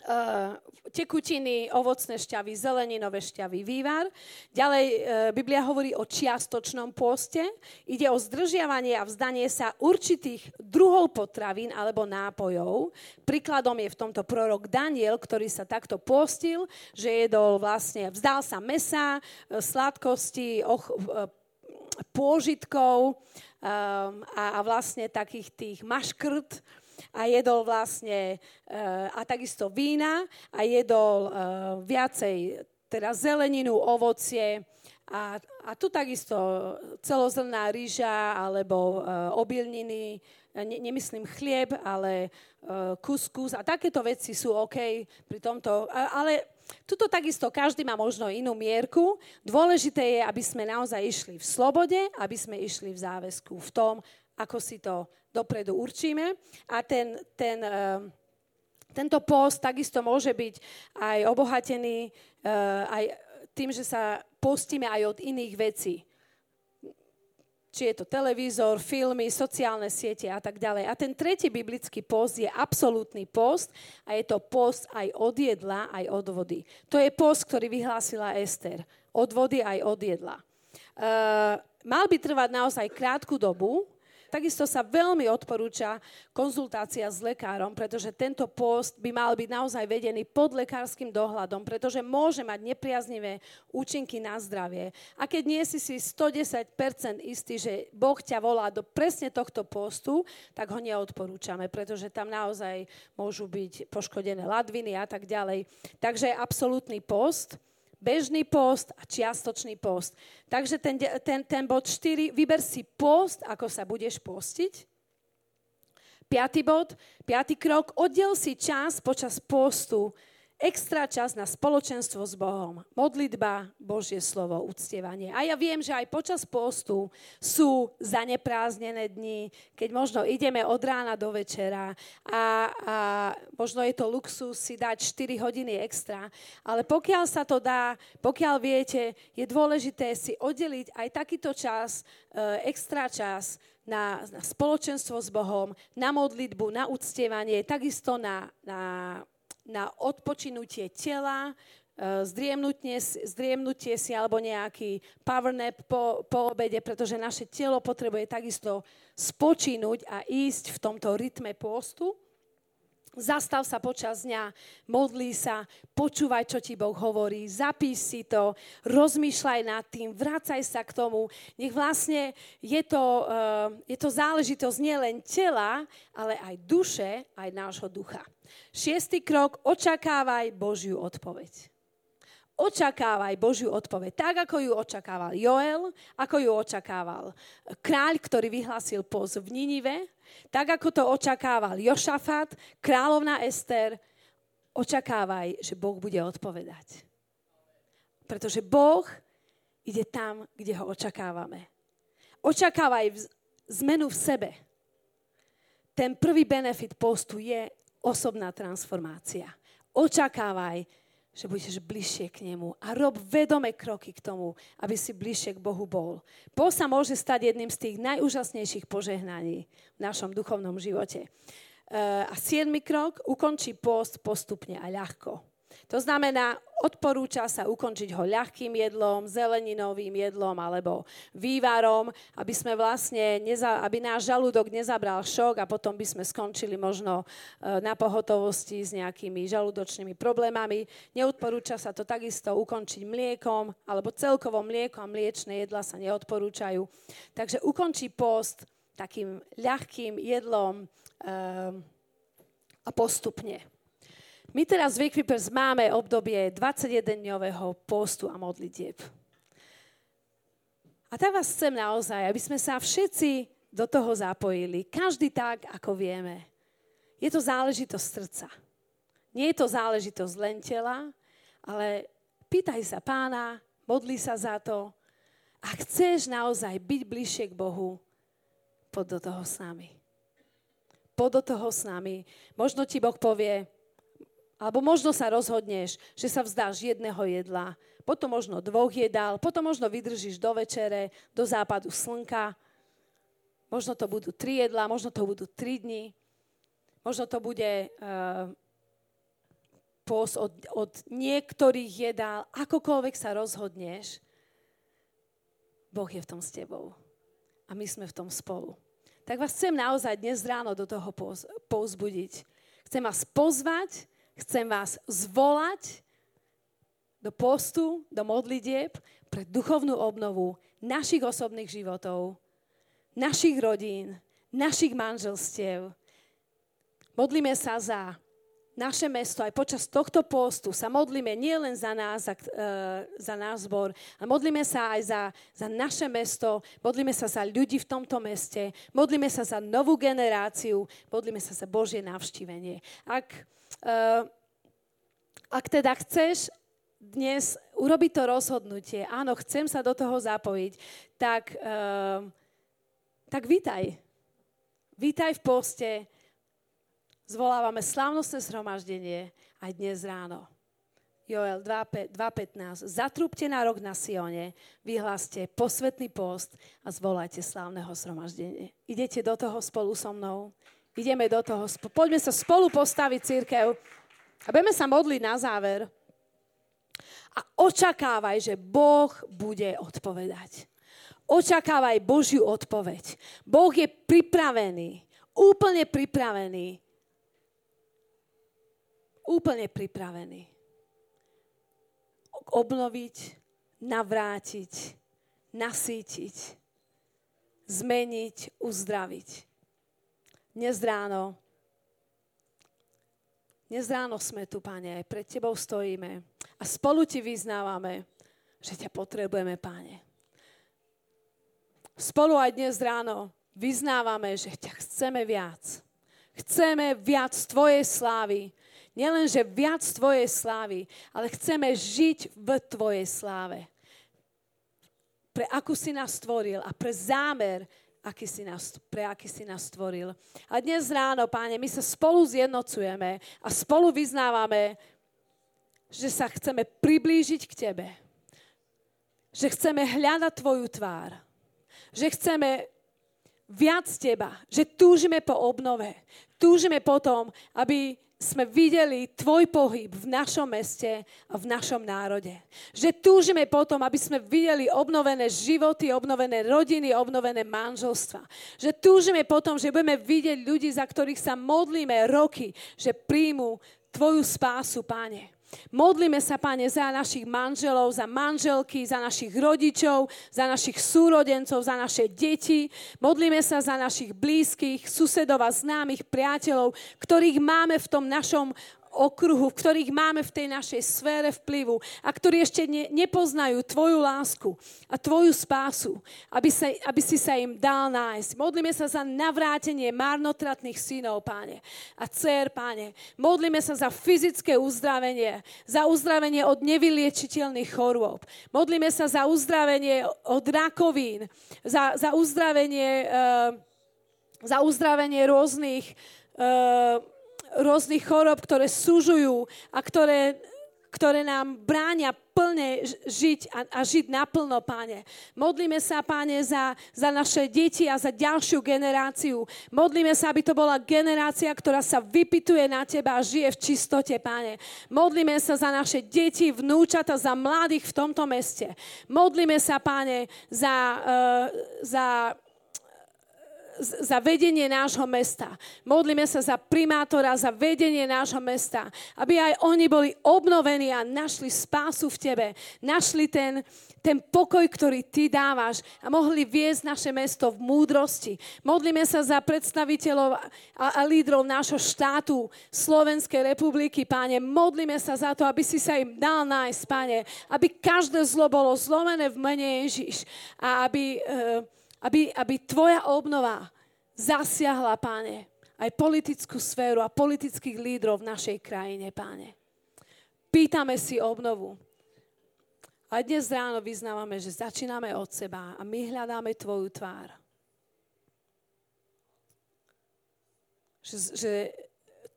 Uh, tekutiny, ovocné šťavy, zeleninové šťavy, vývar. Ďalej uh, Biblia hovorí o čiastočnom poste. Ide o zdržiavanie a vzdanie sa určitých druhov potravín alebo nápojov. Príkladom je v tomto prorok Daniel, ktorý sa takto postil, že jedol vlastne, vzdal sa mesa, sladkosti, och, pôžitkov, um, a, a vlastne takých tých maškrt a jedol vlastne uh, a takisto vína a jedol uh, viacej teda zeleninu, ovocie a, a tu takisto celozrná rýža alebo uh, obilniny, ne, nemyslím chlieb, ale kuskus a takéto veci sú OK pri tomto, ale Tuto takisto každý má možno inú mierku. Dôležité je, aby sme naozaj išli v slobode, aby sme išli v záväzku, v tom, ako si to dopredu určíme. A ten, ten, uh, tento post takisto môže byť aj obohatený uh, aj tým, že sa postíme aj od iných vecí či je to televízor, filmy, sociálne siete a tak ďalej. A ten tretí biblický post je absolútny post a je to post aj od jedla, aj od vody. To je post, ktorý vyhlásila Ester. Od vody aj od jedla. Uh, mal by trvať naozaj krátku dobu, Takisto sa veľmi odporúča konzultácia s lekárom, pretože tento post by mal byť naozaj vedený pod lekárskym dohľadom, pretože môže mať nepriaznivé účinky na zdravie. A keď nie si si 110% istý, že Boh ťa volá do presne tohto postu, tak ho neodporúčame, pretože tam naozaj môžu byť poškodené ladviny a tak ďalej. Takže absolútny post bežný post a čiastočný post. Takže ten, ten, ten bod 4, vyber si post, ako sa budeš postiť. Piatý bod, piatý krok, oddel si čas počas postu extra čas na spoločenstvo s Bohom. Modlitba, Božie slovo, uctievanie. A ja viem, že aj počas postu sú zanepráznené dni, keď možno ideme od rána do večera a, a možno je to luxus si dať 4 hodiny extra, ale pokiaľ sa to dá, pokiaľ viete, je dôležité si oddeliť aj takýto čas, e, extra čas na, na spoločenstvo s Bohom, na modlitbu, na uctievanie, takisto na, na na odpočinutie tela, e, zdriemnutie, zdriemnutie si alebo nejaký power nap po, po obede, pretože naše telo potrebuje takisto spočinúť a ísť v tomto rytme postu. Zastav sa počas dňa, modlí sa, počúvaj, čo ti Boh hovorí, zapíš si to, rozmýšľaj nad tým, vracaj sa k tomu. Nech vlastne je to, uh, je to záležitosť nielen tela, ale aj duše, aj nášho ducha. Šiestý krok, očakávaj Božiu odpoveď. Očakávaj Božiu odpoveď, tak ako ju očakával Joel, ako ju očakával kráľ, ktorý vyhlásil poz v Ninive, tak ako to očakával Jošafat, kráľovná Ester, očakávaj, že Boh bude odpovedať. Pretože Boh ide tam, kde ho očakávame. Očakávaj zmenu v sebe. Ten prvý benefit postu je osobná transformácia. Očakávaj, že budeš bližšie k nemu a rob vedome kroky k tomu, aby si bližšie k Bohu bol. Boh sa môže stať jedným z tých najúžasnejších požehnaní v našom duchovnom živote. Eh, a siedmy krok, ukončí post postupne a ľahko. To znamená, odporúča sa ukončiť ho ľahkým jedlom, zeleninovým jedlom alebo vývarom, aby sme vlastne, neza, aby náš žalúdok nezabral šok a potom by sme skončili možno e, na pohotovosti s nejakými žalúdočnými problémami. Neodporúča sa to takisto ukončiť mliekom, alebo celkovo mlieko a mliečne jedla sa neodporúčajú. Takže ukončí post takým ľahkým jedlom um, a postupne. My teraz v Equipers máme obdobie 21-dňového postu a modlitieb. A tak vás chcem naozaj, aby sme sa všetci do toho zapojili. Každý tak, ako vieme. Je to záležitosť srdca. Nie je to záležitosť len tela, ale pýtaj sa pána, modli sa za to. A chceš naozaj byť bližšie k Bohu, poď do toho s nami. Poď do toho s nami. Možno ti Boh povie, alebo možno sa rozhodneš, že sa vzdáš jedného jedla, potom možno dvoch jedál, potom možno vydržíš do večere, do západu slnka. Možno to budú tri jedlá, možno to budú tri dni. Možno to bude uh, post od, od niektorých jedál. Akokoľvek sa rozhodneš, Boh je v tom s tebou. A my sme v tom spolu. Tak vás chcem naozaj dnes ráno do toho pouzbudiť. Chcem vás pozvať, Chcem vás zvolať do postu, do modlitieb pre duchovnú obnovu našich osobných životov, našich rodín, našich manželstiev. Modlíme sa za naše mesto aj počas tohto postu sa modlíme nielen za nás, za, uh, za náš zbor, ale modlíme sa aj za, za naše mesto, modlíme sa za ľudí v tomto meste, modlíme sa za novú generáciu, modlíme sa za Božie navštívenie. Ak Uh, ak teda chceš dnes urobiť to rozhodnutie, áno, chcem sa do toho zapojiť, tak, uh, tak vítaj. Vítaj v poste. Zvolávame slávnostné zhromaždenie aj dnes ráno. Joel 2.15. Zatrúbte na rok na Sione, vyhláste posvetný post a zvolajte slávneho zhromaždenie. Idete do toho spolu so mnou? Ideme do toho. Poďme sa spolu postaviť, církev. A budeme sa modliť na záver. A očakávaj, že Boh bude odpovedať. Očakávaj Božiu odpoveď. Boh je pripravený, úplne pripravený. Úplne pripravený. Obnoviť, navrátiť, nasýtiť, zmeniť, uzdraviť dnes ráno, dnes ráno sme tu, Pane, pred Tebou stojíme a spolu Ti vyznávame, že ťa potrebujeme, Pane. Spolu aj dnes ráno vyznávame, že ťa chceme viac. Chceme viac Tvojej slávy. Nielen, že viac Tvojej slávy, ale chceme žiť v Tvojej sláve. Pre akú si nás stvoril a pre zámer, aký si nás, pre aký si nás stvoril. A dnes ráno, páne, my sa spolu zjednocujeme a spolu vyznávame, že sa chceme priblížiť k Tebe. Že chceme hľadať Tvoju tvár. Že chceme viac Teba. Že túžime po obnove. Túžime po tom, aby sme videli tvoj pohyb v našom meste a v našom národe. Že túžime potom, aby sme videli obnovené životy, obnovené rodiny, obnovené manželstva. Že túžime potom, že budeme vidieť ľudí, za ktorých sa modlíme roky, že príjmu tvoju spásu, Pane. Modlíme sa, Pane, za našich manželov, za manželky, za našich rodičov, za našich súrodencov, za naše deti. Modlíme sa za našich blízkych, susedov a známych priateľov, ktorých máme v tom našom okruhu, ktorých máme v tej našej sfére vplyvu a ktorí ešte ne, nepoznajú Tvoju lásku a Tvoju spásu, aby, sa, aby si sa im dal nájsť. Modlíme sa za navrátenie marnotratných synov, páne, a dcer, páne. Modlíme sa za fyzické uzdravenie, za uzdravenie od nevyliečiteľných chorôb. Modlíme sa za uzdravenie od rakovín, za, za uzdravenie, uh, za uzdravenie rôznych uh, rôznych chorob, ktoré súžujú a ktoré, ktoré nám bránia plne žiť a, a žiť naplno, páne. Modlíme sa, páne, za, za naše deti a za ďalšiu generáciu. Modlíme sa, aby to bola generácia, ktorá sa vypituje na teba a žije v čistote, páne. Modlíme sa za naše deti, vnúčata, za mladých v tomto meste. Modlíme sa, páne, za, uh, za za vedenie nášho mesta. Modlíme sa za primátora, za vedenie nášho mesta. Aby aj oni boli obnovení a našli spásu v Tebe. Našli ten, ten pokoj, ktorý Ty dávaš a mohli viesť naše mesto v múdrosti. Modlíme sa za predstaviteľov a, a lídrov nášho štátu, Slovenskej republiky, páne. Modlíme sa za to, aby si sa im dal nájsť, páne. Aby každé zlo bolo zlomené v mene Ježiš. A aby... Uh, aby, aby tvoja obnova zasiahla, páne, aj politickú sféru a politických lídrov v našej krajine, páne. Pýtame si obnovu. A dnes ráno vyznávame, že začíname od seba a my hľadáme Tvoju tvár. Že, že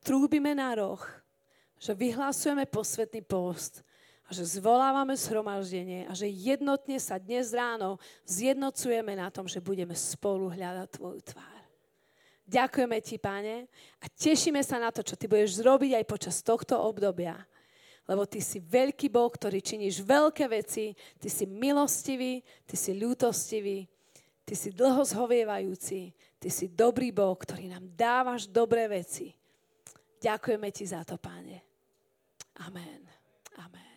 trúbime na roh, že vyhlasujeme posvetný post že zvolávame zhromaždenie a že jednotne sa dnes ráno zjednocujeme na tom, že budeme spolu hľadať Tvoju tvár. Ďakujeme Ti, Pane, a tešíme sa na to, čo Ty budeš zrobiť aj počas tohto obdobia. Lebo Ty si veľký Boh, ktorý činíš veľké veci, Ty si milostivý, Ty si ľútostivý, Ty si dlho zhovievajúci, Ty si dobrý Boh, ktorý nám dávaš dobré veci. Ďakujeme Ti za to, Pane. Amen. Amen.